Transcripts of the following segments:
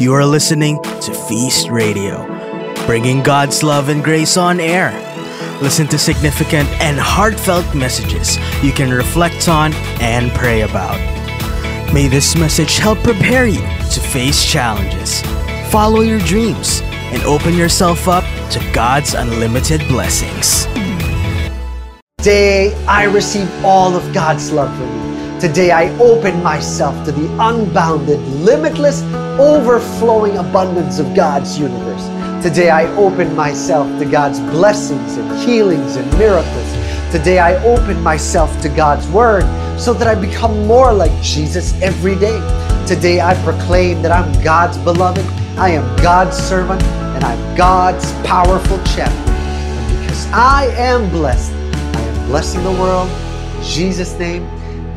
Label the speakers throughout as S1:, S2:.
S1: You are listening to Feast Radio, bringing God's love and grace on air. Listen to significant and heartfelt messages you can reflect on and pray about. May this message help prepare you to face challenges, follow your dreams, and open yourself up to God's unlimited blessings.
S2: Day I receive all of God's love for me. Today, I open myself to the unbounded, limitless, overflowing abundance of God's universe. Today, I open myself to God's blessings and healings and miracles. Today, I open myself to God's Word so that I become more like Jesus every day. Today, I proclaim that I'm God's beloved, I am God's servant, and I'm God's powerful champion. And because I am blessed, I am blessing the world. In Jesus' name,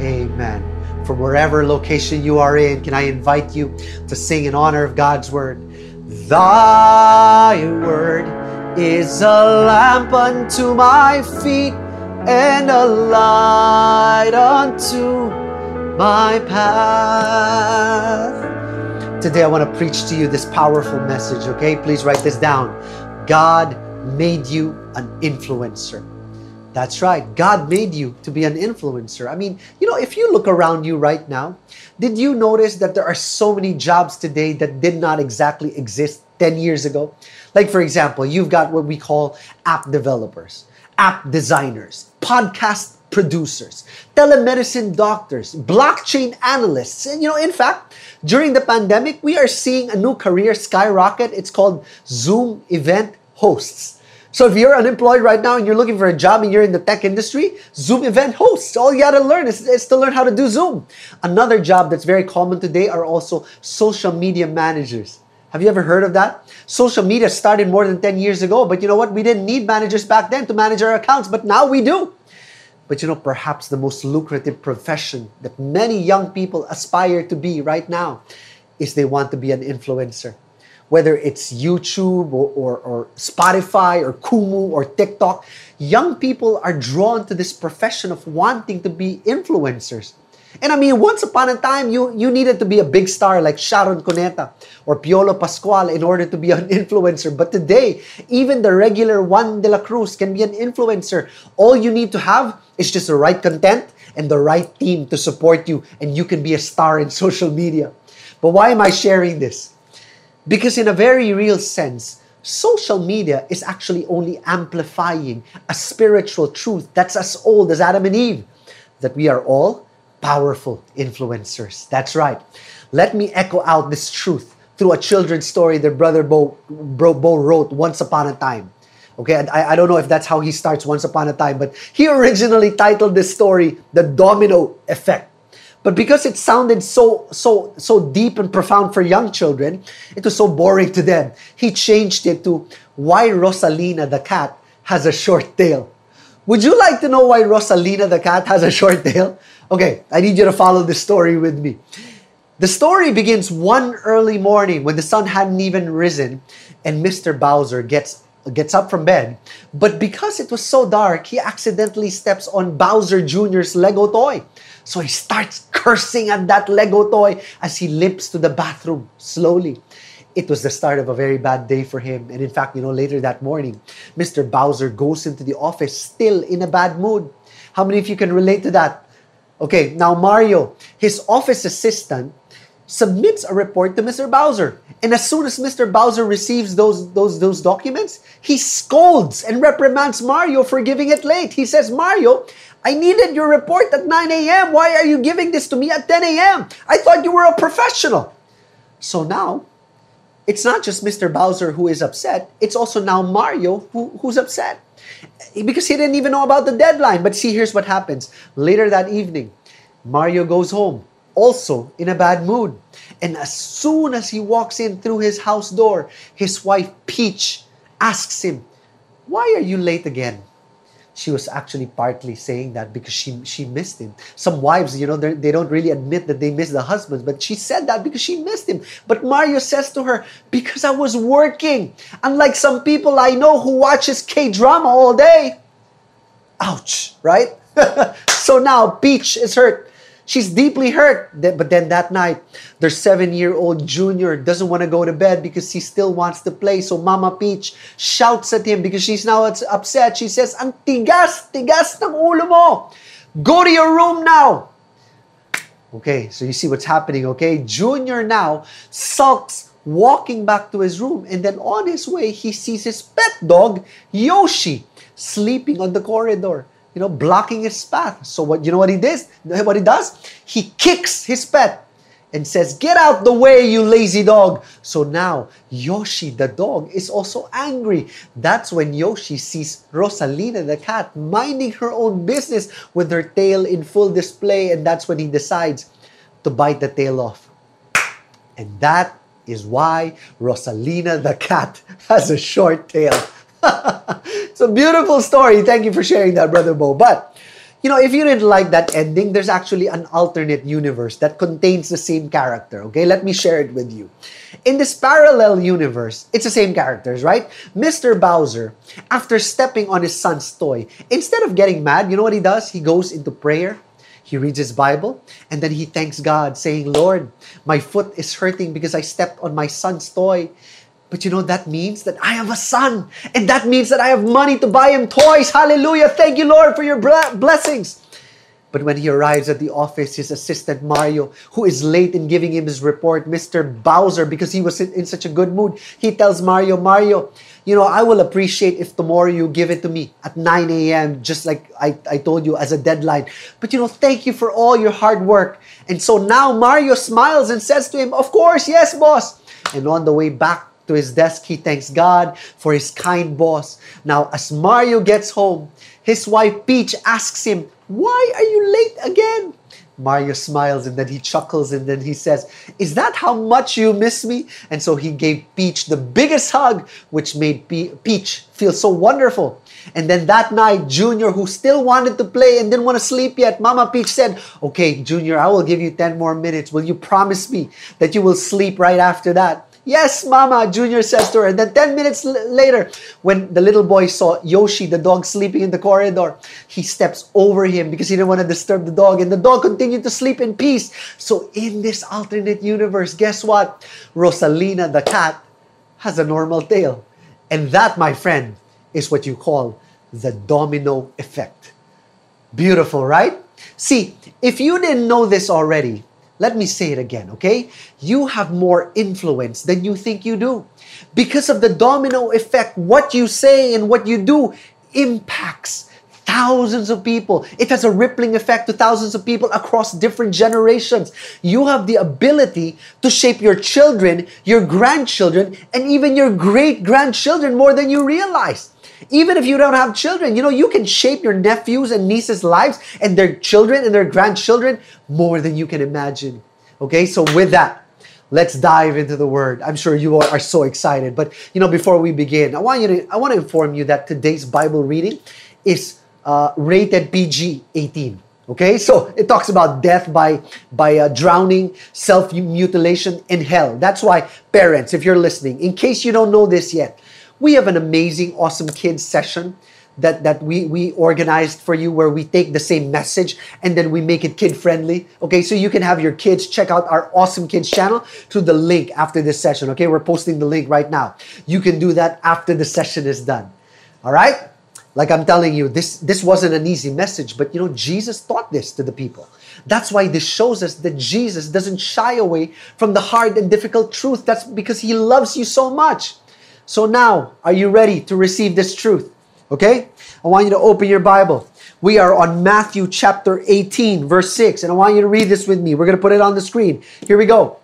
S2: amen. From wherever location you are in, can I invite you to sing in honor of God's word? Thy word is a lamp unto my feet and a light unto my path. Today I want to preach to you this powerful message, okay? Please write this down. God made you an influencer. That's right. God made you to be an influencer. I mean, you know, if you look around you right now, did you notice that there are so many jobs today that did not exactly exist 10 years ago? Like, for example, you've got what we call app developers, app designers, podcast producers, telemedicine doctors, blockchain analysts. And, you know, in fact, during the pandemic, we are seeing a new career skyrocket. It's called Zoom event hosts. So if you're unemployed right now and you're looking for a job and you're in the tech industry, Zoom event hosts. All you got to learn is, is to learn how to do Zoom. Another job that's very common today are also social media managers. Have you ever heard of that? Social media started more than 10 years ago, but you know what? We didn't need managers back then to manage our accounts, but now we do. But you know, perhaps the most lucrative profession that many young people aspire to be right now is they want to be an influencer whether it's YouTube or, or, or, Spotify or Kumu or TikTok, young people are drawn to this profession of wanting to be influencers. And I mean, once upon a time, you, you needed to be a big star like Sharon Cuneta or Piolo Pascual in order to be an influencer. But today, even the regular Juan de la Cruz can be an influencer. All you need to have is just the right content and the right team to support you, and you can be a star in social media. But why am I sharing this? Because, in a very real sense, social media is actually only amplifying a spiritual truth that's as old as Adam and Eve that we are all powerful influencers. That's right. Let me echo out this truth through a children's story that Brother Bo, Bo, Bo wrote once upon a time. Okay, I, I don't know if that's how he starts once upon a time, but he originally titled this story The Domino Effect. But because it sounded so so so deep and profound for young children, it was so boring to them. He changed it to why Rosalina the cat has a short tail. Would you like to know why Rosalina the cat has a short tail? Okay, I need you to follow this story with me. The story begins one early morning when the sun hadn't even risen and Mr. Bowser gets gets up from bed, but because it was so dark, he accidentally steps on Bowser Jr.'s Lego toy. So he starts cursing at that Lego toy as he limps to the bathroom slowly. It was the start of a very bad day for him. And in fact, you know, later that morning, Mr. Bowser goes into the office still in a bad mood. How many of you can relate to that? Okay, now Mario, his office assistant, submits a report to Mr. Bowser. And as soon as Mr. Bowser receives those, those, those documents, he scolds and reprimands Mario for giving it late. He says, Mario, I needed your report at 9 a.m. Why are you giving this to me at 10 a.m.? I thought you were a professional. So now, it's not just Mr. Bowser who is upset, it's also now Mario who, who's upset. Because he didn't even know about the deadline. But see, here's what happens. Later that evening, Mario goes home also in a bad mood. And as soon as he walks in through his house door, his wife Peach asks him, Why are you late again? She was actually partly saying that because she, she missed him. Some wives, you know, they don't really admit that they miss the husbands, but she said that because she missed him. But Mario says to her, Because I was working. Unlike some people I know who watches K drama all day. Ouch, right? so now Peach is hurt She's deeply hurt. But then that night, their seven year old junior doesn't want to go to bed because he still wants to play. So Mama Peach shouts at him because she's now upset. She says, Ang tigas, tigas ng ulo mo. Go to your room now. Okay, so you see what's happening, okay? Junior now sulks walking back to his room and then on his way he sees his pet dog Yoshi sleeping on the corridor you know, blocking his path. So what you know what he does? What he does? He kicks his pet and says, "Get out the way, you lazy dog." So now Yoshi the dog is also angry. That's when Yoshi sees Rosalina the cat minding her own business with her tail in full display and that's when he decides to bite the tail off. And that is why Rosalina the cat has a short tail. it's a beautiful story. Thank you for sharing that, Brother Bo. But, you know, if you didn't like that ending, there's actually an alternate universe that contains the same character. Okay, let me share it with you. In this parallel universe, it's the same characters, right? Mr. Bowser, after stepping on his son's toy, instead of getting mad, you know what he does? He goes into prayer. He reads his Bible and then he thanks God, saying, Lord, my foot is hurting because I stepped on my son's toy. But you know, that means that I have a son. And that means that I have money to buy him toys. Hallelujah. Thank you, Lord, for your blessings. But when he arrives at the office, his assistant Mario, who is late in giving him his report, Mr. Bowser, because he was in, such a good mood, he tells Mario, Mario, you know, I will appreciate if tomorrow you give it to me at 9 a.m., just like I, I told you as a deadline. But you know, thank you for all your hard work. And so now Mario smiles and says to him, Of course, yes, boss. And on the way back to his desk, he thanks God for his kind boss. Now, as Mario gets home, his wife Peach asks him, Why are you late again? Mario smiles and then he chuckles and then he says, Is that how much you miss me? And so he gave Peach the biggest hug, which made Peach feel so wonderful. And then that night, Junior, who still wanted to play and didn't want to sleep yet, Mama Peach said, Okay, Junior, I will give you 10 more minutes. Will you promise me that you will sleep right after that? Yes, Mama, Junior says to her. And then 10 minutes l- later, when the little boy saw Yoshi, the dog, sleeping in the corridor, he steps over him because he didn't want to disturb the dog. And the dog continued to sleep in peace. So, in this alternate universe, guess what? Rosalina, the cat, has a normal tail. And that, my friend, is what you call the domino effect. Beautiful, right? See, if you didn't know this already, let me say it again, okay? You have more influence than you think you do. Because of the domino effect, what you say and what you do impacts thousands of people. It has a rippling effect to thousands of people across different generations. You have the ability to shape your children, your grandchildren, and even your great grandchildren more than you realize. Even if you don't have children, you know, you can shape your nephews and nieces' lives and their children and their grandchildren more than you can imagine. Okay, so with that, let's dive into the word. I'm sure you are so excited. But you know, before we begin, I want you to I want to inform you that today's Bible reading is uh, rated PG 18. Okay, so it talks about death by by uh, drowning, self mutilation, in hell. That's why parents, if you're listening, in case you don't know this yet, we have an amazing, awesome kids session that, that we, we organized for you where we take the same message and then we make it kid friendly. Okay, so you can have your kids check out our awesome kids channel through the link after this session. Okay, we're posting the link right now. You can do that after the session is done. All right? Like I'm telling you, this, this wasn't an easy message, but you know, Jesus taught this to the people. That's why this shows us that Jesus doesn't shy away from the hard and difficult truth. That's because he loves you so much. So now, are you ready to receive this truth? Okay? I want you to open your Bible. We are on Matthew chapter 18, verse 6, and I want you to read this with me. We're going to put it on the screen. Here we go.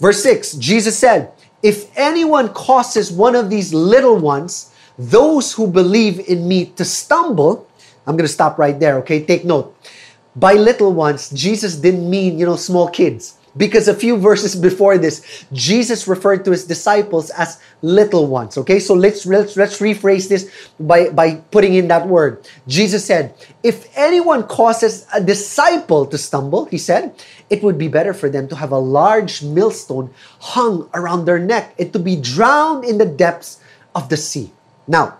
S2: Verse 6 Jesus said, If anyone causes one of these little ones, those who believe in me, to stumble, I'm going to stop right there, okay? Take note. By little ones, Jesus didn't mean, you know, small kids. Because a few verses before this, Jesus referred to his disciples as little ones. Okay, so let's let's, let's rephrase this by, by putting in that word. Jesus said, If anyone causes a disciple to stumble, he said, it would be better for them to have a large millstone hung around their neck and to be drowned in the depths of the sea. Now,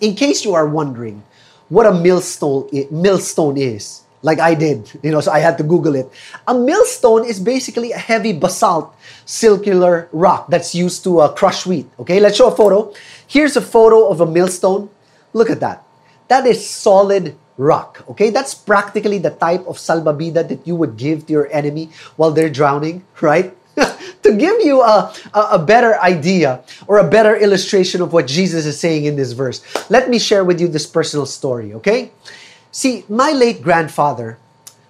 S2: in case you are wondering what a millstone, millstone is, like I did, you know, so I had to Google it. A millstone is basically a heavy basalt circular rock that's used to uh, crush wheat. Okay, let's show a photo. Here's a photo of a millstone. Look at that. That is solid rock. Okay, that's practically the type of salbabida that you would give to your enemy while they're drowning, right? to give you a, a, a, better idea or a better illustration of what Jesus is saying in this verse, let me share with you this personal story, okay? See, my late grandfather,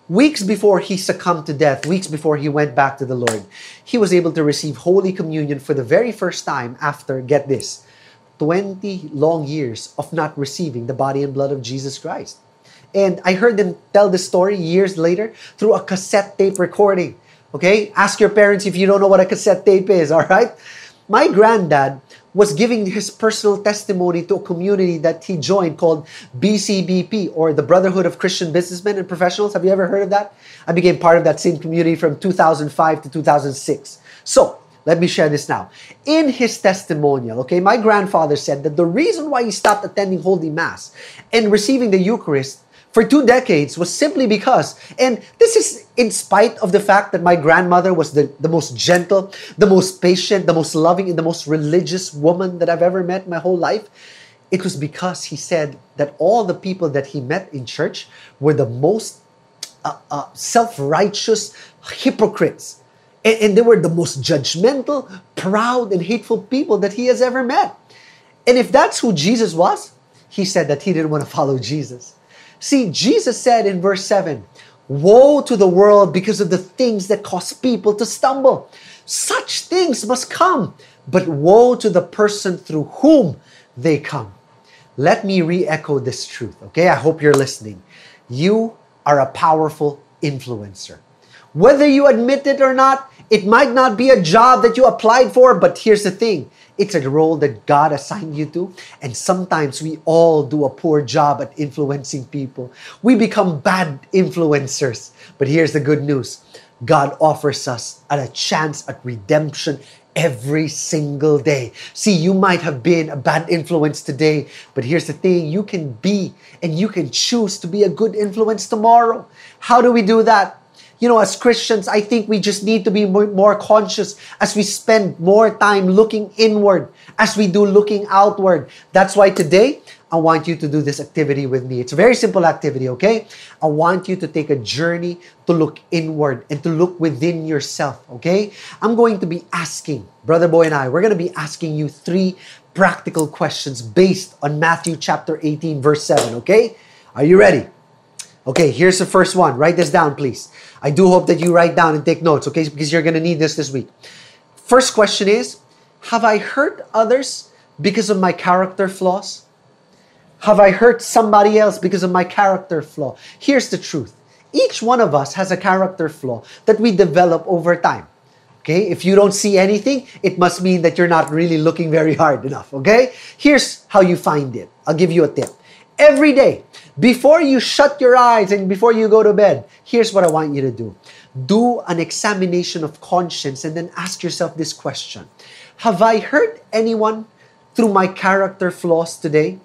S2: weeks before he succumbed to death, weeks before he went back to the Lord, he was able to receive Holy Communion for the very first time after, get this, 20 long years of not receiving the body and blood of Jesus Christ. And I heard them tell this story years later through a cassette tape recording. Okay? Ask your parents if you don't know what a cassette tape is, all right? My granddad was giving his personal testimony to a community that he joined called BCBP or the Brotherhood of Christian Businessmen and Professionals. Have you ever heard of that? I became part of that same community from 2005 to 2006. So, let me share this now. In his testimonial, okay, my grandfather said that the reason why he stopped attending Holy Mass and receiving the Eucharist for two decades was simply because, and this is in spite of the fact that my grandmother was the, the most gentle, the most patient, the most loving, and the most religious woman that I've ever met my whole life. It was because he said that all the people that he met in church were the most uh, uh, self righteous hypocrites. And, and they were the most judgmental, proud, and hateful people that he has ever met. And if that's who Jesus was, he said that he didn't want to follow Jesus. See, Jesus said in verse 7 Woe to the world because of the things that cause people to stumble. Such things must come, but woe to the person through whom they come. Let me re echo this truth, okay? I hope you're listening. You are a powerful influencer. Whether you admit it or not, it might not be a job that you applied for, but here's the thing it's a role that God assigned you to. And sometimes we all do a poor job at influencing people. We become bad influencers. But here's the good news God offers us a chance at redemption every single day. See, you might have been a bad influence today, but here's the thing you can be and you can choose to be a good influence tomorrow. How do we do that? You know, as Christians, I think we just need to be more, conscious as we spend more time looking inward as we do looking outward. That's why today, I want you to do this activity with me. It's a very simple activity, okay? I want you to take a journey to look inward and to look within yourself, okay? I'm going to be asking, Brother Boy and I, we're going to be asking you three practical questions based on Matthew chapter 18, verse 7, okay? Are you ready? Okay, here's the first one. Write this down, please. I do hope that you write down and take notes, okay? Because you're going to need this this week. First question is Have I hurt others because of my character flaws? Have I hurt somebody else because of my character flaw? Here's the truth each one of us has a character flaw that we develop over time. Okay, if you don't see anything, it must mean that you're not really looking very hard enough. Okay, here's how you find it. I'll give you a tip. Every day, before you shut your eyes and before you go to bed, here's what I want you to do do an examination of conscience and then ask yourself this question Have I hurt anyone through my character flaws today?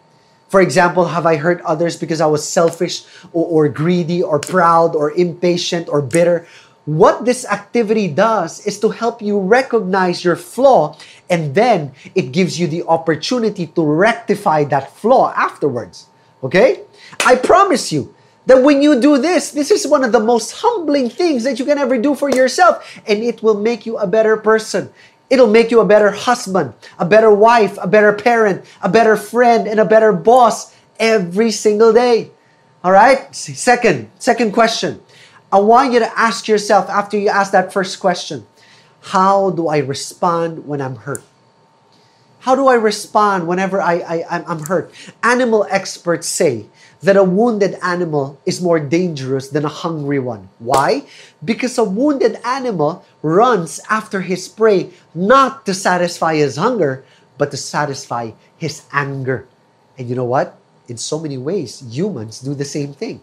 S2: For example, have I hurt others because I was selfish or, or greedy or proud or impatient or bitter? What this activity does is to help you recognize your flaw and then it gives you the opportunity to rectify that flaw afterwards. Okay? I promise you that when you do this, this is one of the most humbling things that you can ever do for yourself, and it will make you a better person. It'll make you a better husband, a better wife, a better parent, a better friend, and a better boss every single day. All right? Second, second question. I want you to ask yourself after you ask that first question, how do I respond when I'm hurt? How do I respond whenever I, I, I'm hurt? Animal experts say that a wounded animal is more dangerous than a hungry one. Why? Because a wounded animal runs after his prey not to satisfy his hunger, but to satisfy his anger. And you know what? In so many ways, humans do the same thing.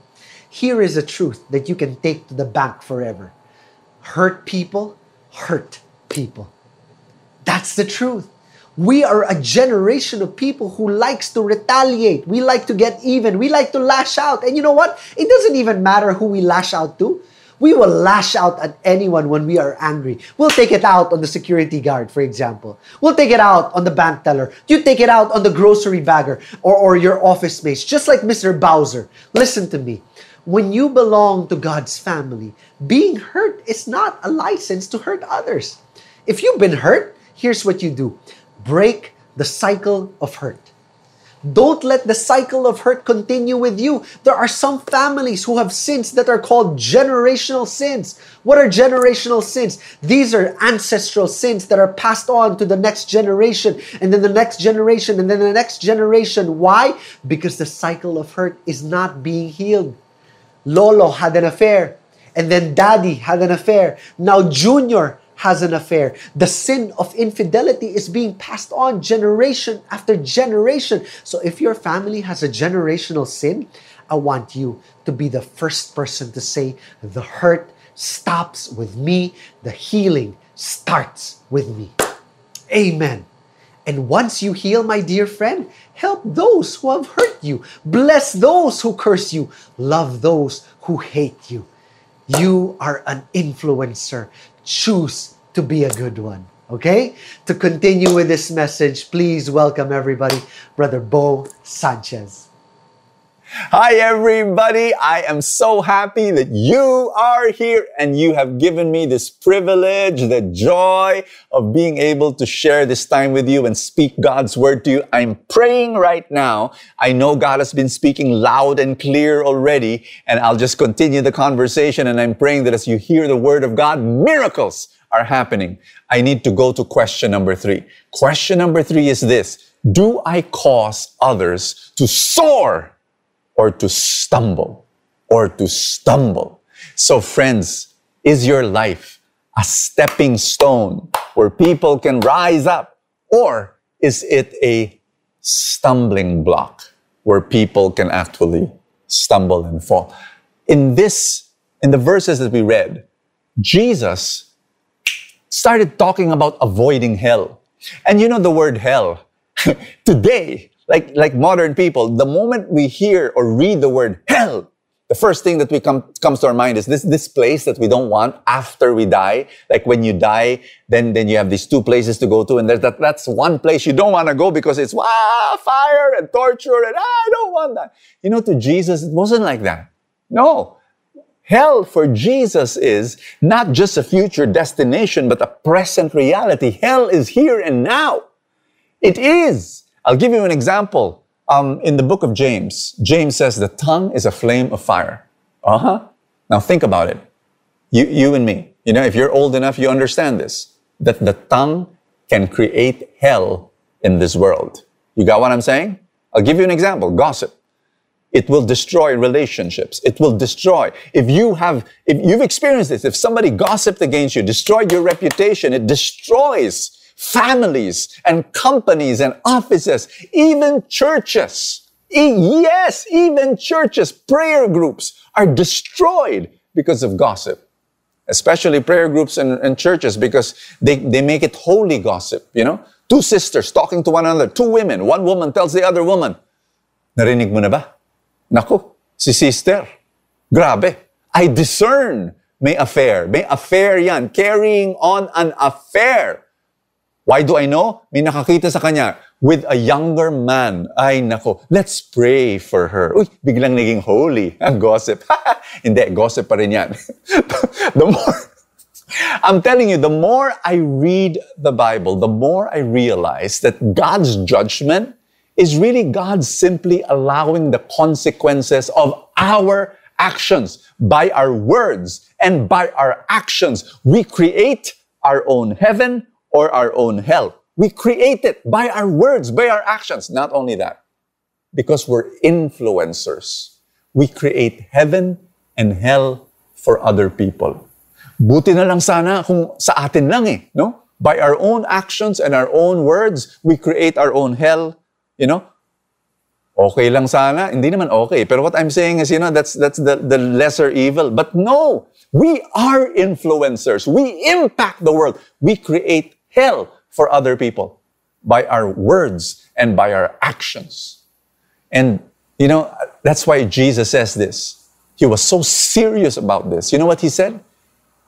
S2: Here is a truth that you can take to the bank forever hurt people, hurt people. That's the truth. We are a generation of people who likes to retaliate. We like to get even. We like to lash out. And you know what? It doesn't even matter who we lash out to. We will lash out at anyone when we are angry. We'll take it out on the security guard, for example. We'll take it out on the bank teller. You take it out on the grocery bagger or, or your office mates, just like Mr. Bowser. Listen to me. When you belong to God's family, being hurt is not a license to hurt others. If you've been hurt, here's what you do break the cycle of hurt. Don't let the cycle of hurt continue with you. There are some families who have sins that are called generational sins. What are generational sins? These are ancestral sins that are passed on to the next generation, and then the next generation, and then the next generation. Why? Because the cycle of hurt is not being healed. Lolo had an affair, and then daddy had an affair. Now Junior has an affair. The sin of infidelity is being passed on generation after generation. So if your family has a generational sin, I want you to be the first person to say, The hurt stops with me, the healing starts with me. Amen. And once you heal, my dear friend, help those who have hurt you, bless those who curse you, love those who hate you. You are an influencer choose to be a good one. Okay? To continue with this message, please welcome everybody, Brother Bo Sanchez.
S3: Hi, everybody. I am so happy that you are here and you have given me this privilege, the joy of being able to share this time with you and speak God's word to you. I'm praying right now. I know God has been speaking loud and clear already, and I'll just continue the conversation. And I'm praying that as you hear the word of God, miracles are happening. I need to go to question number three. Question number three is this Do I cause others to soar? Or to stumble or to stumble. So, friends, is your life a stepping stone where people can rise up? Or is it a stumbling block where people can actually stumble and fall? In this, in the verses that we read, Jesus started talking about avoiding hell. And you know the word hell. Today, like like modern people, the moment we hear or read the word hell, the first thing that we come comes to our mind is this this place that we don't want after we die. Like when you die, then then you have these two places to go to, and there's that that's one place you don't want to go because it's ah, fire and torture, and ah, I don't want that. You know, to Jesus, it wasn't like that. No. Hell for Jesus is not just a future destination, but a present reality. Hell is here and now. It is. I'll give you an example. Um, in the book of James, James says the tongue is a flame of fire. Uh huh. Now think about it. You, you and me, you know, if you're old enough, you understand this that the tongue can create hell in this world. You got what I'm saying? I'll give you an example gossip. It will destroy relationships. It will destroy. If you have, if you've experienced this, if somebody gossiped against you, destroyed your reputation, it destroys families and companies and offices, even churches. Yes, even churches, prayer groups are destroyed because of gossip. Especially prayer groups and, and churches because they, they make it holy gossip, you know? Two sisters talking to one another, two women. One woman tells the other woman, Narinig mo na ba? Naku, si sister. Grabe. I discern may affair. May affair yan. Carrying on an affair. Why do I know? May nakakita sa kanya with a younger man. Ay, nako, let's pray for her. Uy, biglang naging holy. Ang gossip. Hindi, gossip pa rin yan. the more, I'm telling you, the more I read the Bible, the more I realize that God's judgment is really God simply allowing the consequences of our actions. By our words and by our actions, we create our own heaven or our own hell. We create it by our words, by our actions. Not only that, because we're influencers, we create heaven and hell for other people. Buti na lang sana kung sa atin lang eh, no? By our own actions and our own words, we create our own hell, you know? Okay lang sana, hindi naman okay. Pero what I'm saying is, you know, that's that's the, the lesser evil. But no, we are influencers. We impact the world. We create hell for other people. by our words and by our actions. And, you know, that's why Jesus says this. He was so serious about this. You know what he said?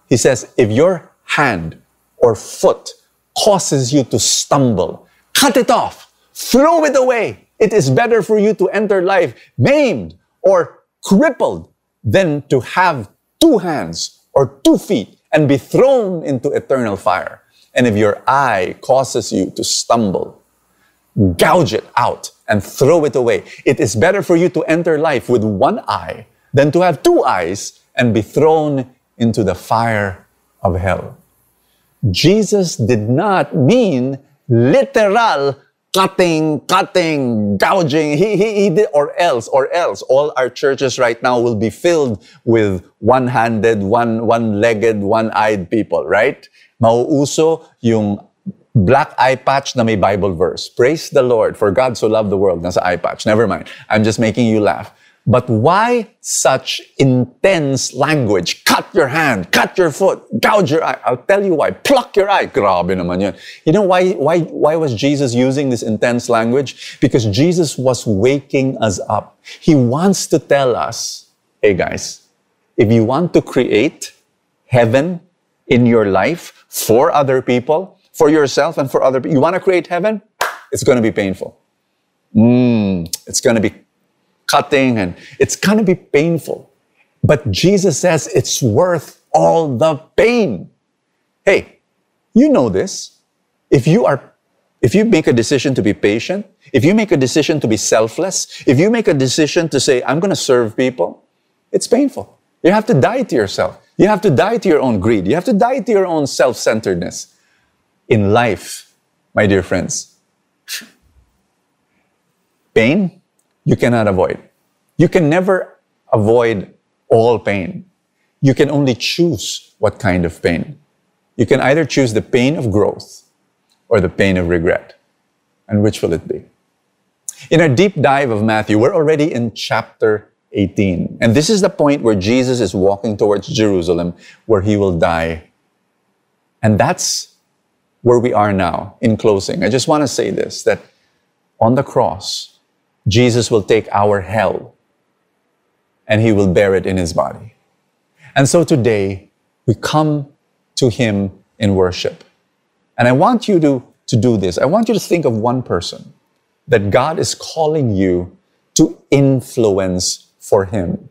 S3: He says, if your hand or foot causes you to stumble, cut it off, throw it away. It is better for you to enter life maimed or crippled than to have two hands or two feet and be thrown into eternal fire. And if your eye causes you to stumble, gouge it out and throw it away. It is better for you to enter life with one eye than to have two eyes and be thrown into the fire of hell. Jesus did not mean literal cutting, cutting, gouging. He, he, he did, or else, or else, all our churches right now will be filled with one-handed, one, one-legged, one-eyed people, right? Mauuso yung black eye patch na may Bible verse. Praise the Lord, for God so loved the world. Nasa eye patch. Never mind. I'm just making you laugh. But why such intense language? Cut your hand, cut your foot, gouge your eye. I'll tell you why. Pluck your eye. Grabe naman yun. You know why, why, why was Jesus using this intense language? Because Jesus was waking us up. He wants to tell us, hey guys, if you want to create heaven in your life for other people, for yourself and for other people, you want to create heaven? It's going to be painful. Mm, it's going to be cutting and it's going to be painful. But Jesus says it's worth all the pain. Hey, you know this. If you are, if you make a decision to be patient, if you make a decision to be selfless, if you make a decision to say, I'm going to serve people, it's painful. You have to die to yourself. You have to die to your own greed. You have to die to your own self centeredness. In life, my dear friends, pain you cannot avoid. You can never avoid all pain. You can only choose what kind of pain. You can either choose the pain of growth or the pain of regret. And which will it be? In our deep dive of Matthew, we're already in chapter 18. And this is the point where Jesus is walking towards Jerusalem, where he will die. And that's where we are now. In closing, I just want to say this that on the cross, Jesus will take our hell and he will bear it in his body. And so today, we come to him in worship. And I want you to, to do this. I want you to think of one person that God is calling you to influence for him.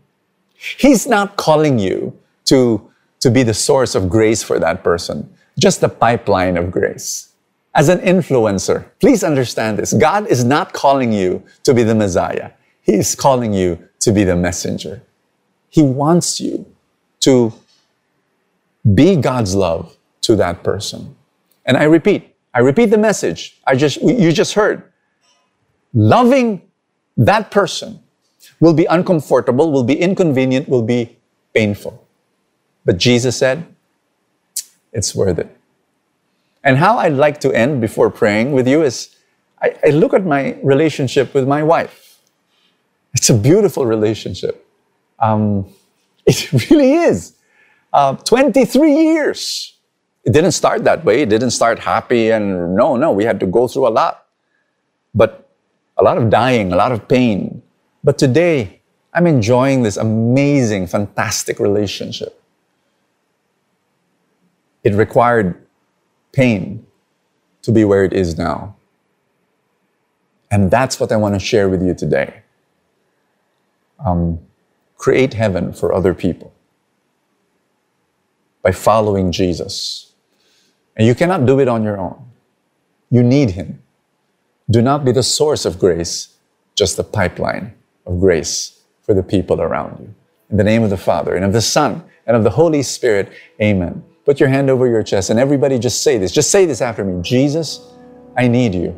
S3: He's not calling you to, to be the source of grace for that person, just the pipeline of grace as an influencer, please understand this. God is not calling you to be the Messiah. He is calling you to be the messenger. He wants you to be God's love to that person. And I repeat, I repeat the message I just, you just heard. Loving that person will be uncomfortable, will be inconvenient, will be painful. But Jesus said, it's worth it. And how I'd like to end before praying with you is I, I look at my relationship with my wife. It's a beautiful relationship. Um, it really is. Uh, 23 years. It didn't start that way. It didn't start happy and no, no, we had to go through a lot. But a lot of dying, a lot of pain. But today, I'm enjoying this amazing, fantastic relationship. It required pain to be where it is now. And that's what I want to share with you today. Um, create heaven for other people by following Jesus. And you cannot do it on your own. You need Him. Do not be the source of grace, just the pipeline of grace for the people around you. In the name of the Father, and of the Son, and of the Holy Spirit, amen. Put your hand over your chest and everybody just say this. Just say this after me Jesus, I need you.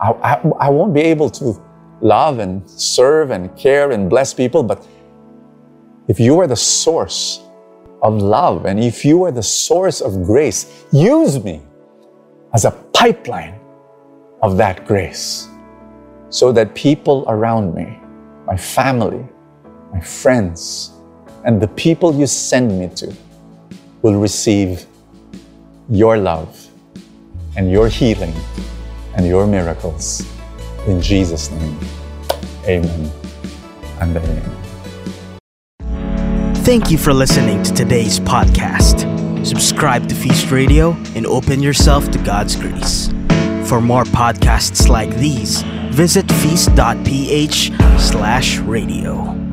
S3: I, I, I won't be able to love and serve and care and bless people, but if you are the source of love and if you are the source of grace, use me as a pipeline of that grace so that people around me, my family, my friends, and the people you send me to will receive your love and your healing and your miracles. In Jesus' name, amen and amen.
S1: Thank you for listening to today's podcast. Subscribe to Feast Radio and open yourself to God's grace. For more podcasts like these, visit feast.ph slash radio.